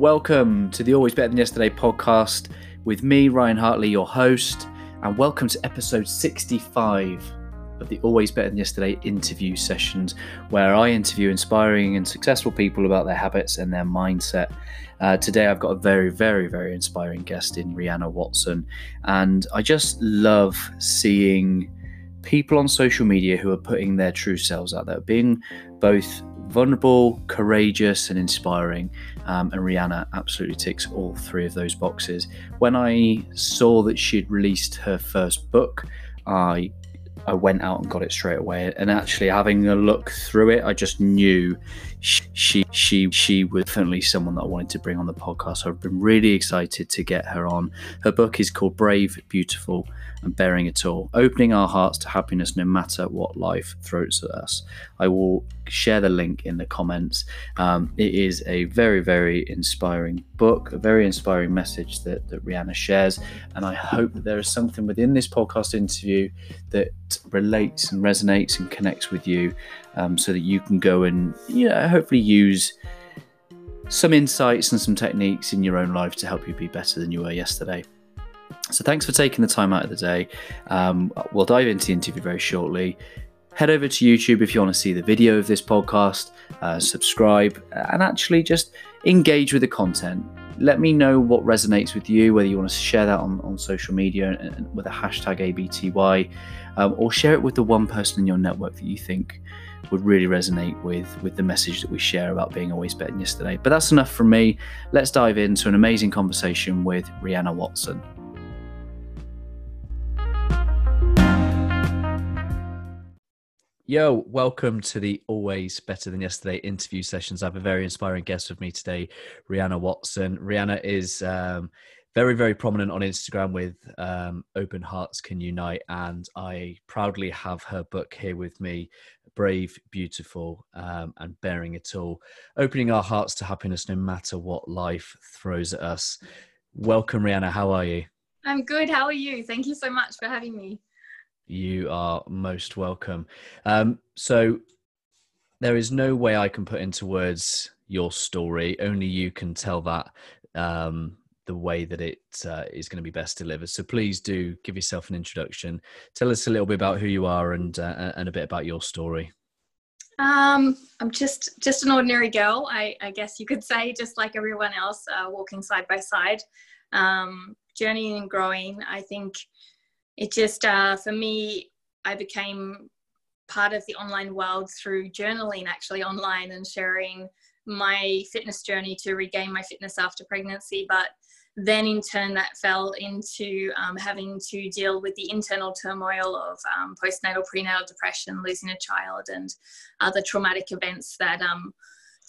Welcome to the Always Better Than Yesterday podcast with me, Ryan Hartley, your host, and welcome to episode 65 of the Always Better Than Yesterday interview sessions, where I interview inspiring and successful people about their habits and their mindset. Uh, today, I've got a very, very, very inspiring guest in Rihanna Watson, and I just love seeing people on social media who are putting their true selves out there, being both vulnerable, courageous, and inspiring. Um, and Rihanna absolutely ticks all three of those boxes. When I saw that she'd released her first book, I I went out and got it straight away. And actually, having a look through it, I just knew she she she, she was definitely someone that I wanted to bring on the podcast. So I've been really excited to get her on. Her book is called Brave, Beautiful, and bearing it all, opening our hearts to happiness no matter what life throws at us. I will share the link in the comments. Um, it is a very, very inspiring book, a very inspiring message that, that Rihanna shares. And I hope that there is something within this podcast interview that relates and resonates and connects with you um, so that you can go and, you know, hopefully use some insights and some techniques in your own life to help you be better than you were yesterday. So thanks for taking the time out of the day. Um, we'll dive into the interview very shortly. Head over to YouTube if you want to see the video of this podcast, uh, subscribe, and actually just engage with the content. Let me know what resonates with you, whether you want to share that on, on social media and, with a hashtag ABTY, um, or share it with the one person in your network that you think would really resonate with with the message that we share about being always better than yesterday. But that's enough from me. Let's dive into an amazing conversation with Rihanna Watson. Yo, welcome to the Always Better Than Yesterday interview sessions. I have a very inspiring guest with me today, Rihanna Watson. Rihanna is um, very, very prominent on Instagram with um, Open Hearts Can Unite, and I proudly have her book here with me Brave, Beautiful, um, and Bearing It All, opening our hearts to happiness no matter what life throws at us. Welcome, Rihanna. How are you? I'm good. How are you? Thank you so much for having me. You are most welcome. Um, so, there is no way I can put into words your story. Only you can tell that um, the way that it uh, is going to be best delivered. So, please do give yourself an introduction. Tell us a little bit about who you are and uh, and a bit about your story. Um, I'm just just an ordinary girl, I, I, guess you could say, just like everyone else, uh, walking side by side, um, journeying and growing. I think it just uh, for me i became part of the online world through journaling actually online and sharing my fitness journey to regain my fitness after pregnancy but then in turn that fell into um, having to deal with the internal turmoil of um, postnatal prenatal depression losing a child and other traumatic events that um,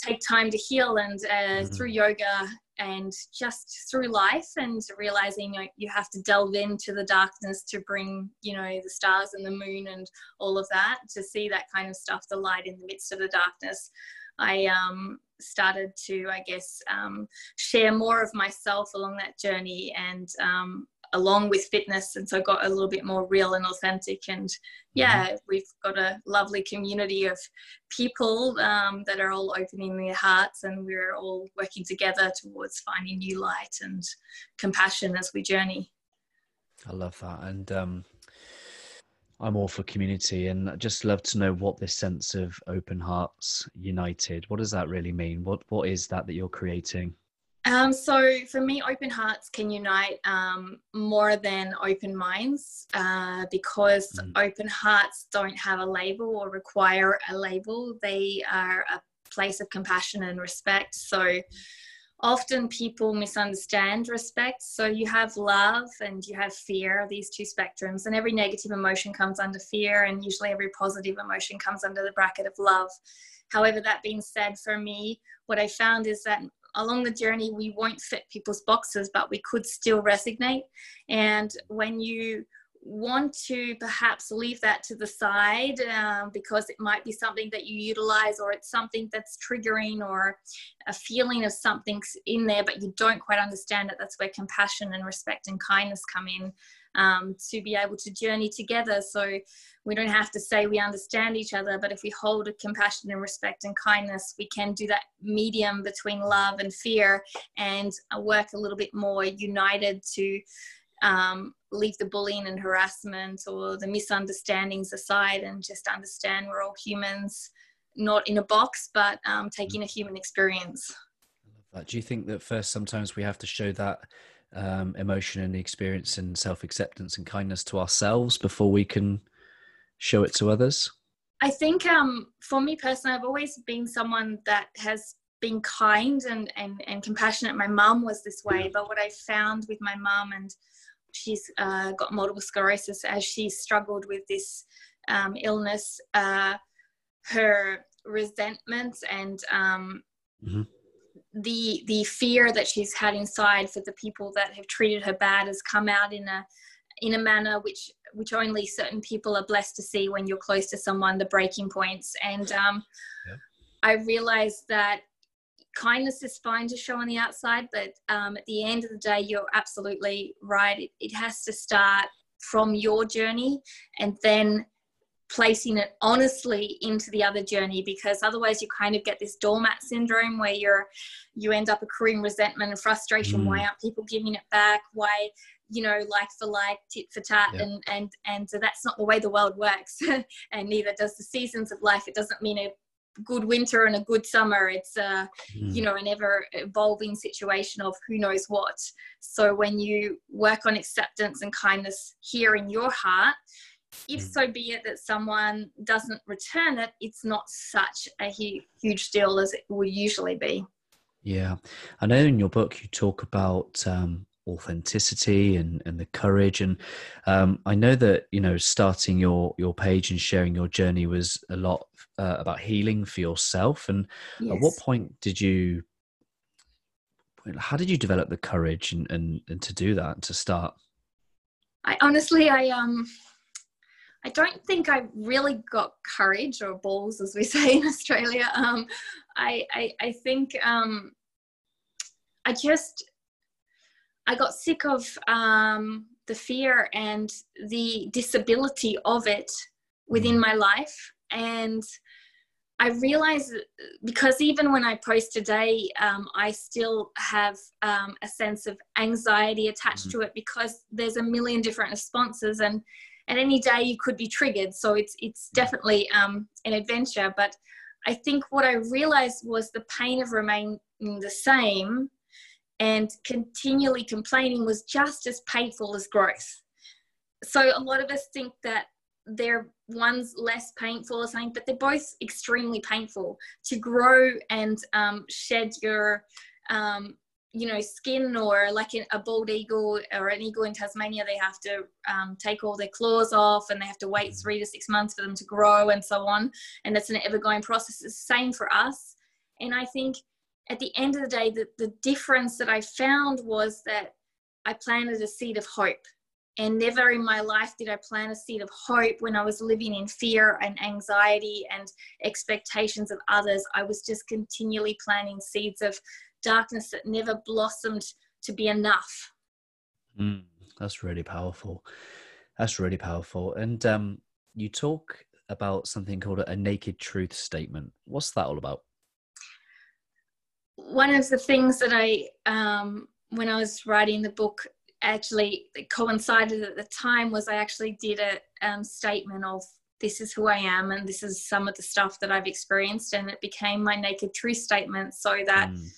take time to heal and uh, mm-hmm. through yoga and just through life and realizing you, know, you have to delve into the darkness to bring you know the stars and the moon and all of that to see that kind of stuff the light in the midst of the darkness. I um, started to i guess um, share more of myself along that journey and um, along with fitness and so got a little bit more real and authentic. And yeah mm-hmm. we've got a lovely community of people um, that are all opening their hearts and we're all working together towards finding new light and compassion as we journey. I love that. And um, i'm all for community and I just love to know what this sense of open hearts united what does that really mean? What what is that that you're creating um, so for me, open hearts can unite um, more than open minds uh, because mm. open hearts don't have a label or require a label. They are a place of compassion and respect. So often people misunderstand respect. So you have love and you have fear, these two spectrums, and every negative emotion comes under fear, and usually every positive emotion comes under the bracket of love. However, that being said, for me, what I found is that along the journey we won't fit people's boxes but we could still resonate and when you want to perhaps leave that to the side um, because it might be something that you utilize or it's something that's triggering or a feeling of something's in there but you don't quite understand it that's where compassion and respect and kindness come in um, to be able to journey together. So we don't have to say we understand each other, but if we hold a compassion and respect and kindness, we can do that medium between love and fear and uh, work a little bit more united to um, leave the bullying and harassment or the misunderstandings aside and just understand we're all humans, not in a box, but um, taking a human experience. that. Do you think that first sometimes we have to show that um, emotion and the experience and self acceptance and kindness to ourselves before we can show it to others? I think um, for me personally, I've always been someone that has been kind and, and, and compassionate. My mum was this way, but what I found with my mum, and she's uh, got multiple sclerosis as she struggled with this um, illness, uh, her resentment and um, mm-hmm the the fear that she's had inside for the people that have treated her bad has come out in a in a manner which which only certain people are blessed to see when you're close to someone the breaking points and um, yeah. i realized that kindness is fine to show on the outside but um, at the end of the day you're absolutely right it, it has to start from your journey and then placing it honestly into the other journey because otherwise you kind of get this doormat syndrome where you're you end up accruing resentment and frustration. Mm. why aren't people giving it back? Why you know like for like tit for tat? Yeah. and and and so that's not the way the world works. And neither does the seasons of life. It doesn't mean a good winter and a good summer. It's a mm. you know an ever evolving situation of who knows what. So when you work on acceptance and kindness here in your heart if mm. so be it that someone doesn't return it, it's not such a huge deal as it would usually be. Yeah. I know in your book you talk about um, authenticity and, and the courage. And um, I know that, you know, starting your, your page and sharing your journey was a lot uh, about healing for yourself. And yes. at what point did you, how did you develop the courage and, and, and to do that, to start? I honestly, I, um, I don't think I really got courage or balls, as we say in Australia. Um, I, I, I think um, I just I got sick of um, the fear and the disability of it within mm. my life, and I realized because even when I post today, um, I still have um, a sense of anxiety attached mm-hmm. to it because there's a million different responses and and any day you could be triggered. So it's it's definitely um, an adventure. But I think what I realized was the pain of remaining the same and continually complaining was just as painful as growth. So a lot of us think that they're one's less painful or something, but they're both extremely painful to grow and um, shed your um, you know skin or like a bald eagle or an eagle in tasmania they have to um, take all their claws off and they have to wait mm. three to six months for them to grow and so on and it's an ever-going process it's the same for us and i think at the end of the day the, the difference that i found was that i planted a seed of hope and never in my life did I plant a seed of hope when I was living in fear and anxiety and expectations of others. I was just continually planting seeds of darkness that never blossomed to be enough. Mm, that's really powerful. That's really powerful. And um, you talk about something called a naked truth statement. What's that all about? One of the things that I, um, when I was writing the book, actually coincided at the time was I actually did a um, statement of this is who I am and this is some of the stuff that I've experienced, and it became my naked truth statement so that. Mm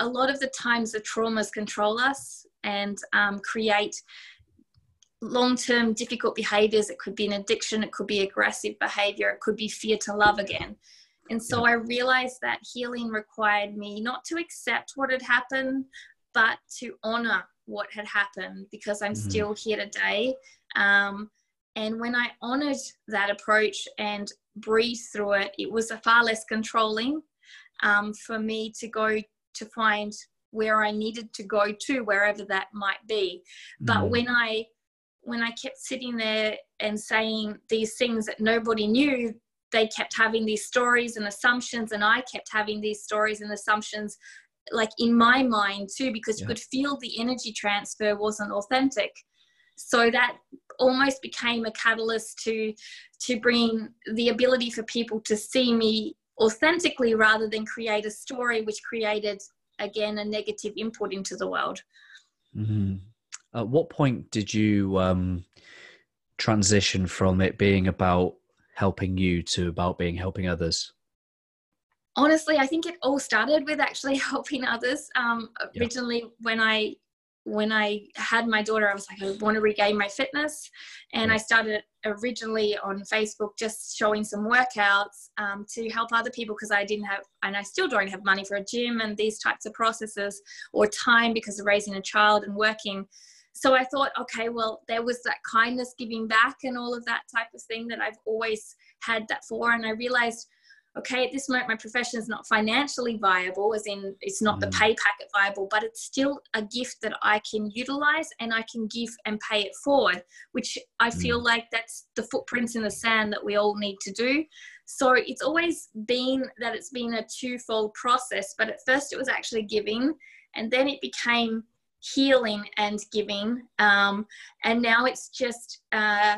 a lot of the times the traumas control us and um, create long-term difficult behaviors. It could be an addiction it could be aggressive behavior it could be fear to love again. And so i realized that healing required me not to accept what had happened but to honor what had happened because i'm mm-hmm. still here today. Um, and when i honored that approach and breathed through it it was a far less controlling um, for me to go to find where I needed to go to, wherever that might be. But mm. when I when I kept sitting there and saying these things that nobody knew, they kept having these stories and assumptions, and I kept having these stories and assumptions like in my mind too, because yeah. you could feel the energy transfer wasn't authentic. so that almost became a catalyst to to bring the ability for people to see me authentically rather than create a story which created again a negative input into the world. Mm-hmm. at what point did you um, transition from it being about helping you to about being helping others? Honestly i think it all started with actually helping others. Um, originally when i when I had my daughter, I was like, I want to regain my fitness. And I started originally on Facebook just showing some workouts um, to help other people because I didn't have, and I still don't have money for a gym and these types of processes or time because of raising a child and working. So I thought, okay, well, there was that kindness giving back and all of that type of thing that I've always had that for. And I realized okay, at this moment, my profession is not financially viable, as in it's not mm. the pay packet viable, but it's still a gift that I can utilize and I can give and pay it forward, which I mm. feel like that's the footprints in the sand that we all need to do. So it's always been that it's been a twofold process, but at first it was actually giving, and then it became healing and giving. Um, and now it's just, uh,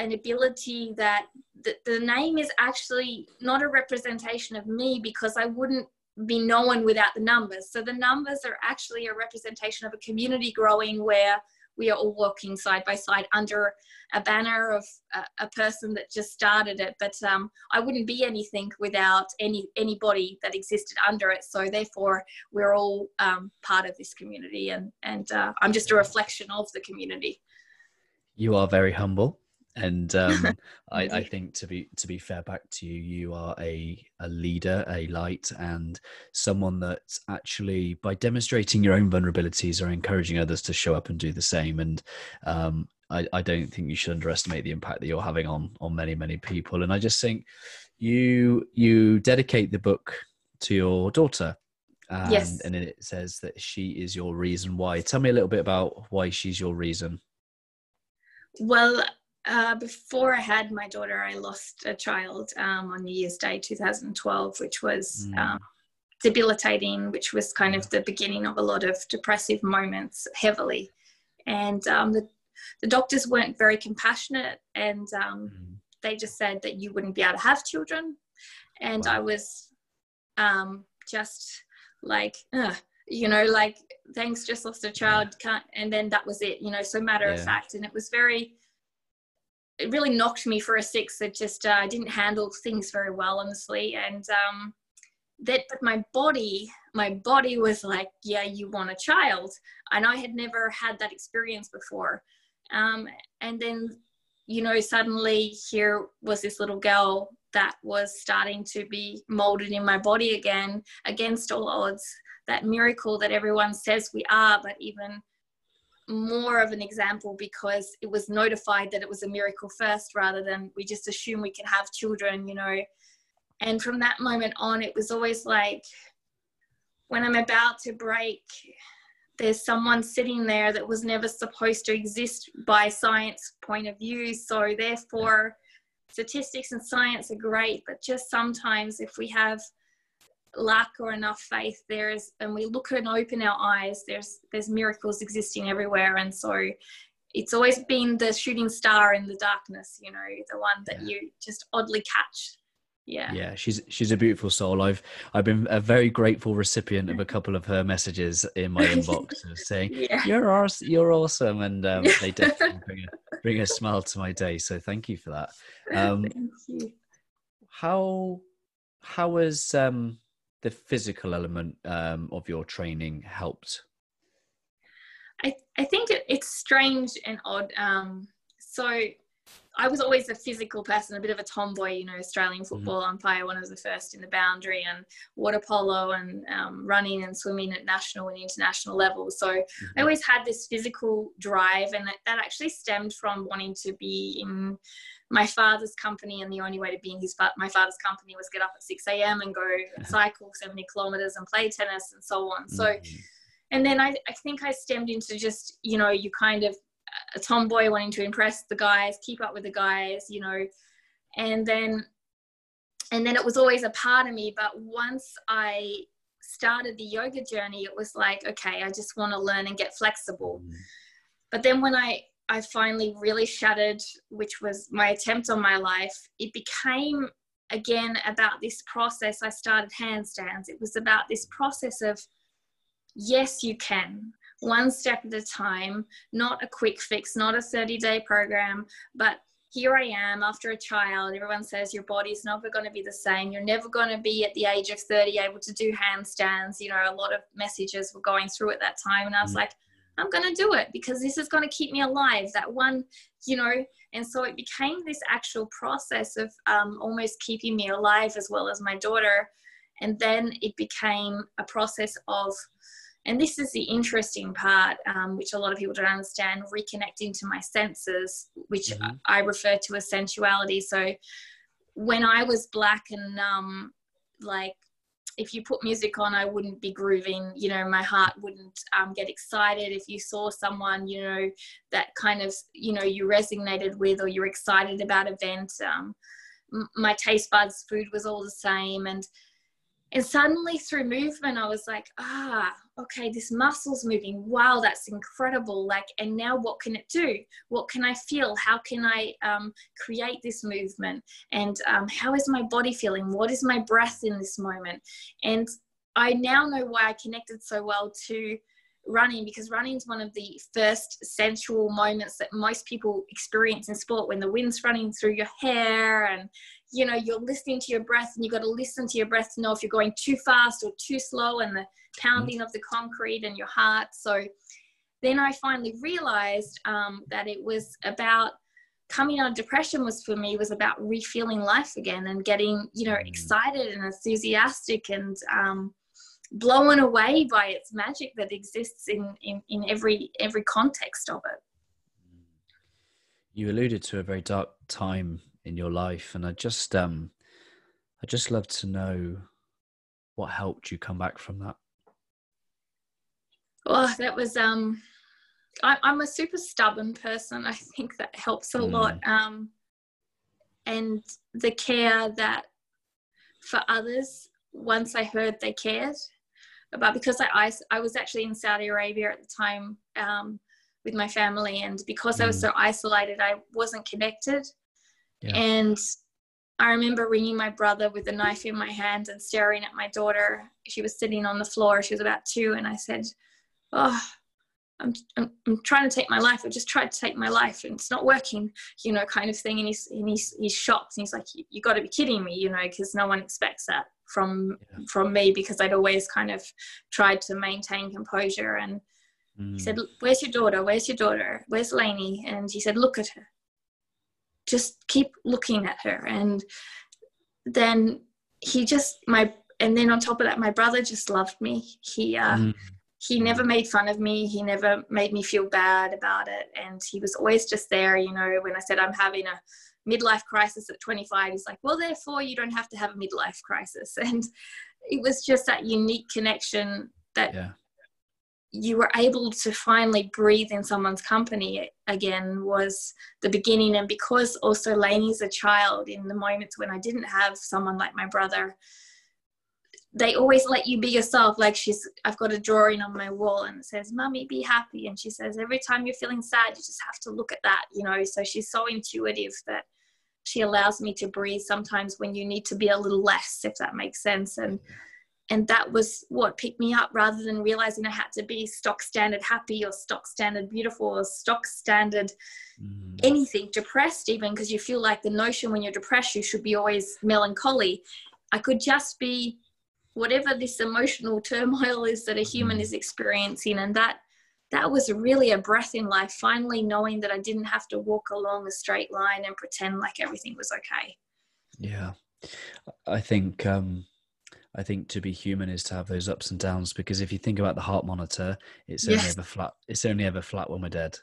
an ability that the, the name is actually not a representation of me because I wouldn't be known without the numbers. So the numbers are actually a representation of a community growing where we are all walking side by side under a banner of a, a person that just started it. But um, I wouldn't be anything without any anybody that existed under it. So therefore, we're all um, part of this community, and and uh, I'm just a reflection of the community. You are very humble and um, I, I, think to be to be fair back to you, you are a a leader, a light, and someone that actually, by demonstrating your own vulnerabilities, are encouraging others to show up and do the same. And um, I, I don't think you should underestimate the impact that you're having on on many many people. And I just think you you dedicate the book to your daughter. And, yes. and it says that she is your reason why. Tell me a little bit about why she's your reason. Well, uh, before I had my daughter, I lost a child um, on New Year's Day 2012, which was mm. um, debilitating, which was kind of the beginning of a lot of depressive moments heavily. And um, the, the doctors weren't very compassionate and mm. they just said that you wouldn't be able to have children. And wow. I was um, just like, Ugh you know like thanks just lost a child can't and then that was it you know so matter yeah. of fact and it was very it really knocked me for a six. It just uh, didn't handle things very well, honestly. And um, that, but my body, my body was like, yeah, you want a child, and I had never had that experience before. Um, and then, you know, suddenly here was this little girl that was starting to be molded in my body again against all odds. That miracle that everyone says we are, but even more of an example because it was notified that it was a miracle first rather than we just assume we can have children, you know. And from that moment on, it was always like when I'm about to break, there's someone sitting there that was never supposed to exist by science point of view. So therefore, statistics and science are great, but just sometimes if we have luck or enough faith there is and we look and open our eyes there's there's miracles existing everywhere and so it's always been the shooting star in the darkness you know the one that yeah. you just oddly catch yeah yeah she's she's a beautiful soul i've i've been a very grateful recipient of a couple of her messages in my inbox saying yeah. you're awesome you're awesome and um, they definitely bring a, bring a smile to my day so thank you for that um thank you. how how was um the physical element um, of your training helped? I, I think it, it's strange and odd. Um, so I was always a physical person, a bit of a tomboy, you know, Australian mm-hmm. football mm-hmm. umpire, one of the first in the boundary, and water polo and um, running and swimming at national and international levels. So mm-hmm. I always had this physical drive, and that, that actually stemmed from wanting to be in my father's company, and the only way to be in his my father's company was get up at 6 a.m. and go and cycle 70 kilometers and play tennis and so on. So, mm-hmm. and then I, I think I stemmed into just, you know, you kind of a tomboy wanting to impress the guys, keep up with the guys, you know, and then, and then it was always a part of me. But once I started the yoga journey, it was like, okay, I just want to learn and get flexible. Mm. But then when I I finally really shattered, which was my attempt on my life, it became again about this process. I started handstands. It was about this process of, yes, you can, one step at a time, not a quick fix, not a 30 day program, but here I am after a child. Everyone says your body's never going to be the same. You're never going to be at the age of 30 able to do handstands. You know, a lot of messages were going through at that time. And I was mm. like, I'm going to do it because this is going to keep me alive. That one, you know, and so it became this actual process of um, almost keeping me alive as well as my daughter. And then it became a process of, and this is the interesting part, um, which a lot of people don't understand, reconnecting to my senses, which mm-hmm. I refer to as sensuality. So when I was black and numb, like if you put music on, I wouldn't be grooving. You know, my heart wouldn't um, get excited. If you saw someone, you know, that kind of, you know, you resonated with or you're excited about event, um, my taste buds, food was all the same. And and suddenly through movement, I was like, ah, okay, this muscle's moving. Wow, that's incredible. Like, and now what can it do? What can I feel? How can I um, create this movement? And um, how is my body feeling? What is my breath in this moment? And I now know why I connected so well to running because running is one of the first sensual moments that most people experience in sport when the wind's running through your hair and you know you're listening to your breath and you've got to listen to your breath to know if you're going too fast or too slow and the pounding mm-hmm. of the concrete and your heart so then i finally realized um, that it was about coming out of depression was for me was about refeeling life again and getting you know mm. excited and enthusiastic and um, blown away by its magic that exists in, in in every every context of it. You alluded to a very dark time in your life and i just um i just love to know what helped you come back from that. Oh that was um I, am a super stubborn person. I think that helps a mm. lot. Um and the care that for others once i heard they cared about because I, I, I was actually in saudi arabia at the time um, with my family and because mm. i was mm. so isolated i wasn't connected yeah. And I remember ringing my brother with a knife in my hand and staring at my daughter. She was sitting on the floor. She was about two. And I said, Oh, I'm, I'm, I'm, trying to take my life. I just tried to take my life and it's not working, you know, kind of thing. And he's, and he's, he's shocked. And he's like, you, you got to be kidding me, you know, because no one expects that from, yeah. from me because I'd always kind of tried to maintain composure. And mm. he said, mm. where's your daughter? Where's your daughter? Where's Lainey? And he said, look at her just keep looking at her and then he just my and then on top of that my brother just loved me he uh mm. he never made fun of me he never made me feel bad about it and he was always just there you know when i said i'm having a midlife crisis at 25 he's like well therefore you don't have to have a midlife crisis and it was just that unique connection that yeah you were able to finally breathe in someone's company again was the beginning. And because also Lainey's a child in the moments when I didn't have someone like my brother, they always let you be yourself. Like she's, I've got a drawing on my wall and it says, Mummy, be happy. And she says, every time you're feeling sad, you just have to look at that, you know. So she's so intuitive that she allows me to breathe sometimes when you need to be a little less, if that makes sense. And and that was what picked me up rather than realizing I had to be stock standard happy or stock standard beautiful or stock standard mm. anything, depressed even, because you feel like the notion when you're depressed, you should be always melancholy. I could just be whatever this emotional turmoil is that a human mm. is experiencing. And that that was really a breath in life, finally knowing that I didn't have to walk along a straight line and pretend like everything was okay. Yeah. I think um I think to be human is to have those ups and downs because if you think about the heart monitor, it's only yes. ever flat. It's only ever flat when we're dead.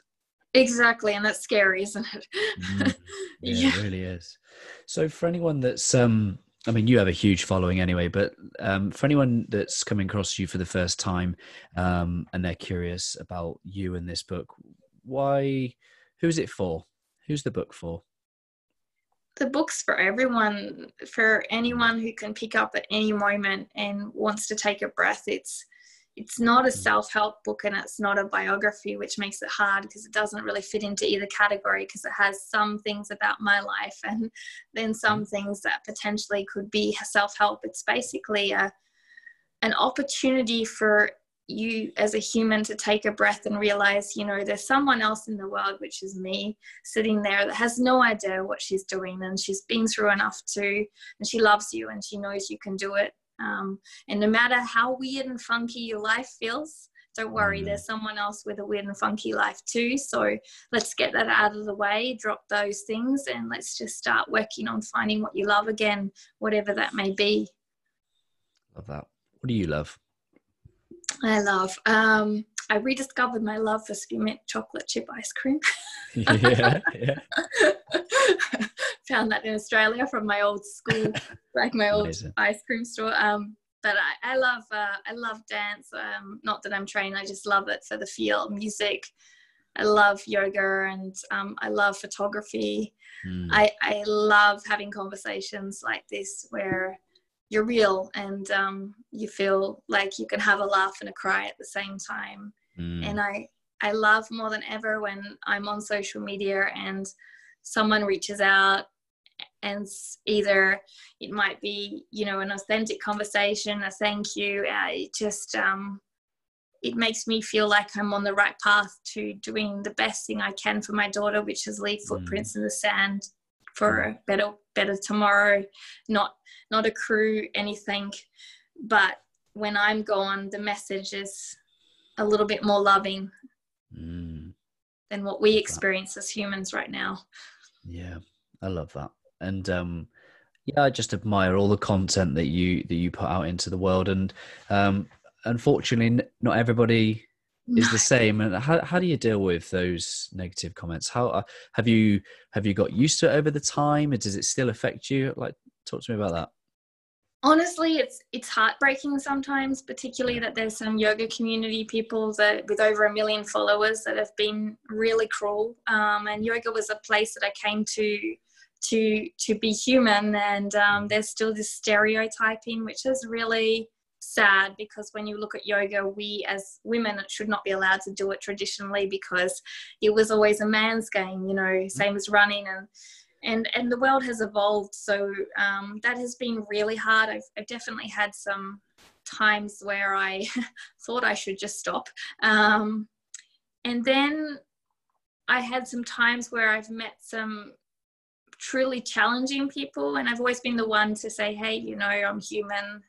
Exactly, and that's scary, isn't it? mm, yeah, yeah, it really is. So for anyone that's um I mean, you have a huge following anyway, but um, for anyone that's coming across you for the first time um, and they're curious about you and this book, why? Who's it for? Who's the book for? the book's for everyone, for anyone who can pick up at any moment and wants to take a breath. It's it's not a self-help book and it's not a biography which makes it hard because it doesn't really fit into either category because it has some things about my life and then some mm-hmm. things that potentially could be self-help. It's basically a an opportunity for you as a human to take a breath and realize you know there's someone else in the world which is me sitting there that has no idea what she's doing and she's been through enough to and she loves you and she knows you can do it um, and no matter how weird and funky your life feels don't worry mm. there's someone else with a weird and funky life too so let's get that out of the way drop those things and let's just start working on finding what you love again whatever that may be love that what do you love I love. Um, I rediscovered my love for spearmint chocolate chip ice cream. yeah, yeah. Found that in Australia from my old school, like my old Amazing. ice cream store. Um, but I, I love, uh, I love dance. Um, not that I'm trained, I just love it for the feel, music. I love yoga and um, I love photography. Mm. I, I love having conversations like this where you're real and um, you feel like you can have a laugh and a cry at the same time. Mm. And I, I love more than ever when I'm on social media and someone reaches out and either it might be you know an authentic conversation a thank you uh, it just um, it makes me feel like i'm on the right path to doing the best thing i can for my daughter which is leave mm. footprints mm. in the sand for a better better tomorrow not not accrue anything but when i'm gone the message is a little bit more loving mm. than what we experience as humans right now. Yeah i love that. And um yeah i just admire all the content that you that you put out into the world. And um unfortunately not everybody is the same. And how, how do you deal with those negative comments? How uh, have you have you got used to it over the time? Or does it still affect you? Like talk to me about that honestly it's it's heartbreaking sometimes particularly that there's some yoga community people that with over a million followers that have been really cruel. Um, and yoga was a place that i came to to to be human. And um, there's still this stereotyping which is really sad because when you look at yoga, we as women should not be allowed to do it traditionally because it was always a man's game, you know, same as running and and and the world has evolved. So um, that has been really hard. I've, I've definitely had some times where I thought I should just stop. Um, and then I had some times where I've met some truly challenging people and I've always been the one to say, hey, you know, I'm human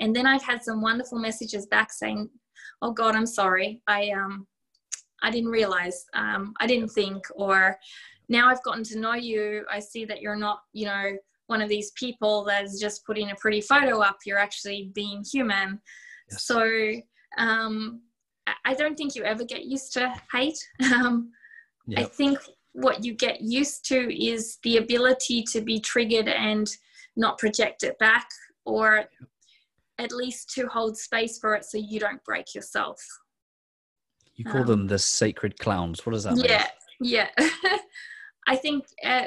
and then I've had some wonderful messages back saying, "Oh God, I'm sorry. I um, I didn't realize. Um, I didn't think." Or now I've gotten to know you. I see that you're not, you know, one of these people that is just putting a pretty photo up. You're actually being human. Yes. So um, I don't think you ever get used to hate. Um, yep. I think what you get used to is the ability to be triggered and not project it back or at least to hold space for it so you don't break yourself. You call um, them the sacred clowns. What does that yeah, mean? Yeah, I think uh,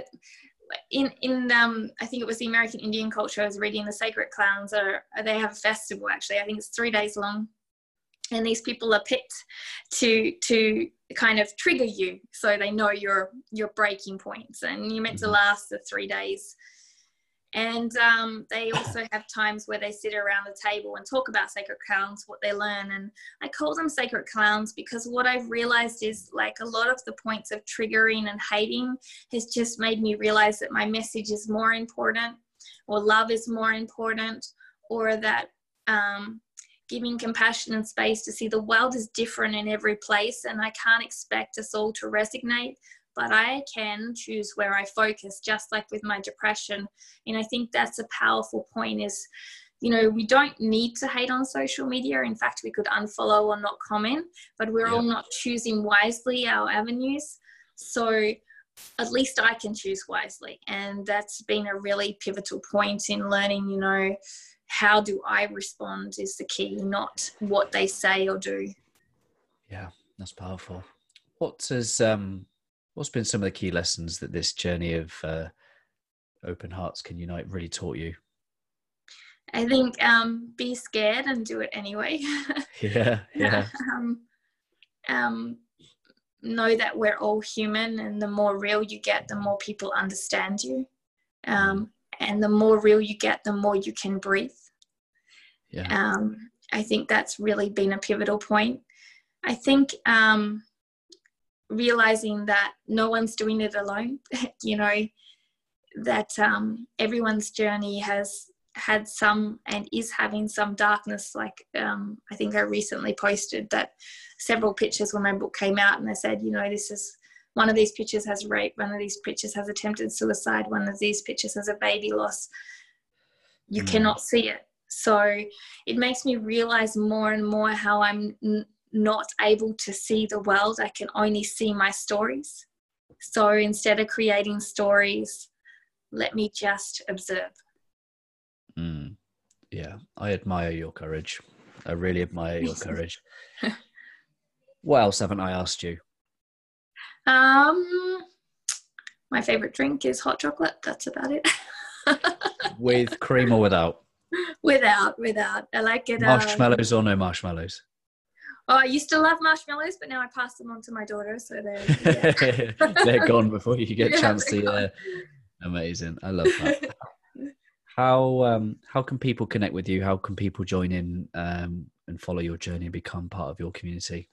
in in um I think it was the American Indian culture. I was reading the sacred clowns are they have a festival actually. I think it's three days long, and these people are picked to to kind of trigger you so they know your your breaking points and you're meant mm-hmm. to last the three days and um, they also have times where they sit around the table and talk about sacred clowns, what they learn. And I call them sacred clowns because what I've realized is like a lot of the points of triggering and hating has just made me realize that my message is more important, or love is more important, or that um, giving compassion and space to see the world is different in every place. And I can't expect us all to resonate but I can choose where I focus, just like with my depression. And I think that's a powerful point is, you know, we don't need to hate on social media. In fact, we could unfollow or not comment, but we're all not choosing wisely our avenues. So at least I can choose wisely. And that's been a really pivotal point in learning, you know, how do I respond is the key, not what they say or do. Yeah, that's powerful. What does um What's been some of the key lessons that this journey of uh, Open Hearts Can Unite really taught you? I think um, be scared and do it anyway. yeah, yeah. um, um, know that we're all human, and the more real you get, the more people understand you. Um, and the more real you get, the more you can breathe. Yeah. Um, I think that's really been a pivotal point. I think um, realizing that no one's doing it alone, you know, that um, everyone's journey has had some and is having some darkness. Like um, I think I recently posted that several pictures when my book came out, and I said, you know, this is one of these pictures has rape, one of these pictures has attempted suicide, one of these pictures has a baby loss. You mm. cannot see it. So it makes me realize more and more how I'm not able to see the world. I can only see my stories. So instead of creating stories, let me just observe. Mm. Yeah, I admire your courage. I really admire your courage. what else haven't I asked you? Um, my favorite drink is hot chocolate. That's about it. With cream or without? Without, without. I like it. Marshmallows um, or no marshmallows? Oh, I used to love marshmallows, but now I pass them on to my daughter, so they're yeah. they're gone before you get a chance to. Yeah, amazing. I love that. how um, how can people connect with you? How can people join in um, and follow your journey and become part of your community?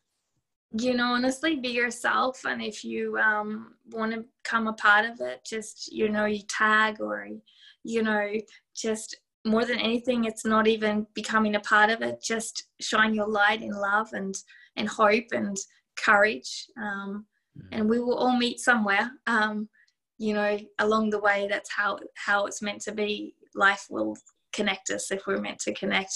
You know, honestly, be yourself, and if you um, want to become a part of it, just you know, you tag or you know, just more than anything it's not even becoming a part of it. Just shine your light in love and and hope and courage. Um, mm. and we will all meet somewhere um, you know along the way. That's how how it's meant to be. Life will connect us if we're meant to connect.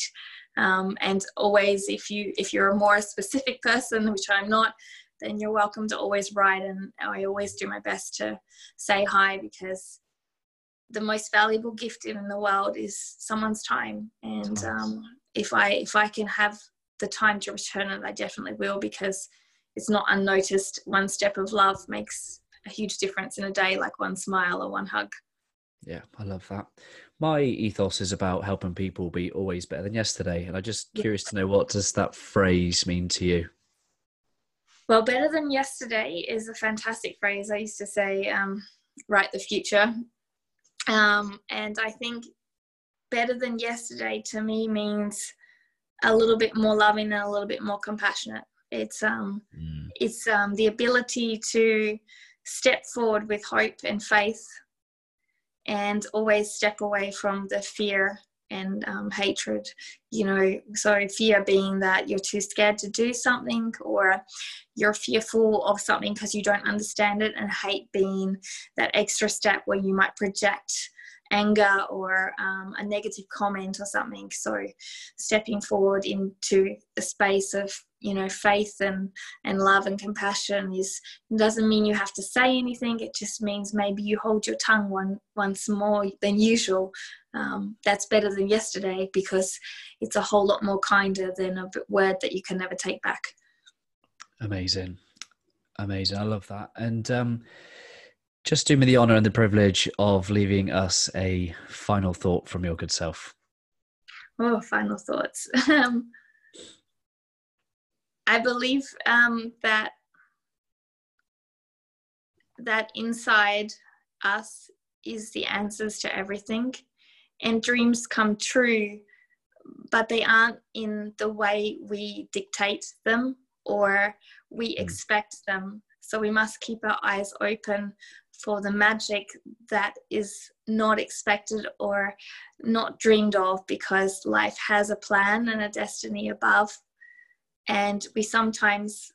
Um, and always if you if you're a more specific person which i'm not then you're welcome to always write. And i always do my best to say hi because the most valuable gift in the world is someone's time. And um, if i if i can have the time to return it i definitely will because it's not unnoticed. One step of love makes a huge difference in a day like one smile or one hug. Yeah i love that. My ethos is about helping people be always better than yesterday and i'm just yeah. curious to know what does that phrase mean to you? Well better than yesterday is a fantastic phrase. I used to say um, write the future um, and I think better than yesterday to me means a little bit more loving and a little bit more compassionate. It's um, mm. it's um, the ability to step forward with hope and faith, and always step away from the fear and um, hatred. You know, so fear being that you're too scared to do something, or you're fearful of something because you don't understand it, and hate being that extra step where you might project anger or um, a negative comment or something. So stepping forward into the space of you know faith and and love and compassion is doesn't mean you have to say anything. It just means maybe you hold your tongue one once more than usual. Um, that's better than yesterday because it's a whole lot more kinder than a word that you can never take back. Amazing, amazing. I love that. And um, just do me the honor and the privilege of leaving us a final thought from your good self. Oh, final thoughts. Um, I believe um, that that inside us is the answers to everything, and dreams come true, but they aren't in the way we dictate them or we mm. expect them. So we must keep our eyes open for the magic that is not expected or not dreamed of because life has a plan and a destiny above. And we sometimes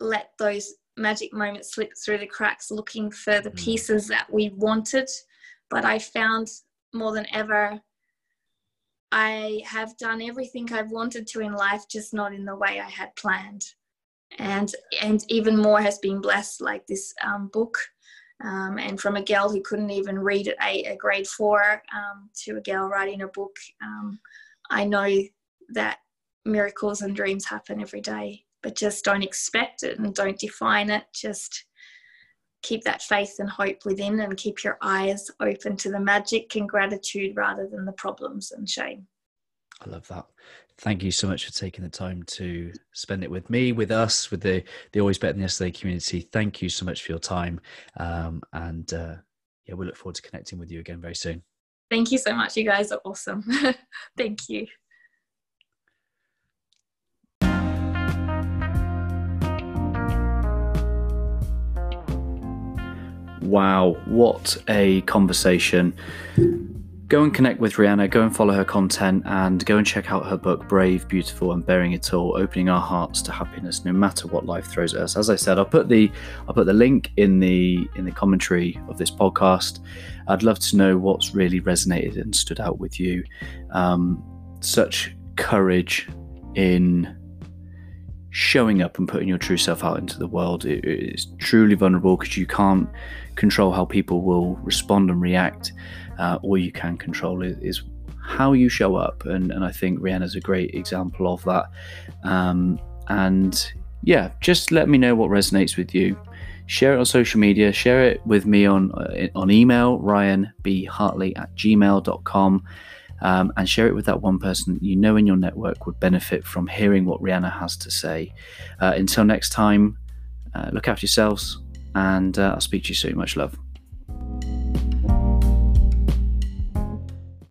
let those magic moments slip through the cracks looking for the mm. pieces that we wanted. But I found more than ever, I have done everything I've wanted to in life, just not in the way I had planned. And and even more has been blessed, like this um, book um, and from a girl who couldn't even read at a grade four um, to a girl writing a book, um, I know that miracles and dreams happen every day, but just don't expect it and don't define it. Just keep that faith and hope within and keep your eyes open to the magic and gratitude rather than the problems and shame. I love that. Thank you so much for taking the time to spend it with me, with us, with the the Always Better Than Yesterday community. Thank you so much for your time, um, and uh, yeah, we look forward to connecting with you again very soon. Thank you so much. You guys are awesome. Thank you. Wow, what a conversation. Go and connect with Rihanna, go and follow her content, and go and check out her book, Brave, Beautiful, and Bearing It All, opening our hearts to happiness no matter what life throws at us. As I said, I'll put the I'll put the link in the in the commentary of this podcast. I'd love to know what's really resonated and stood out with you. Um, such courage in showing up and putting your true self out into the world it is truly vulnerable because you can't control how people will respond and react. Uh, all you can control is, is, how you show up, and, and I think Rihanna's a great example of that. Um, and yeah, just let me know what resonates with you. Share it on social media. Share it with me on uh, on email, ryanbhartley at gmail.com. Um, and share it with that one person you know in your network would benefit from hearing what Rihanna has to say. Uh, until next time, uh, look after yourselves, and uh, I'll speak to you soon. Much love.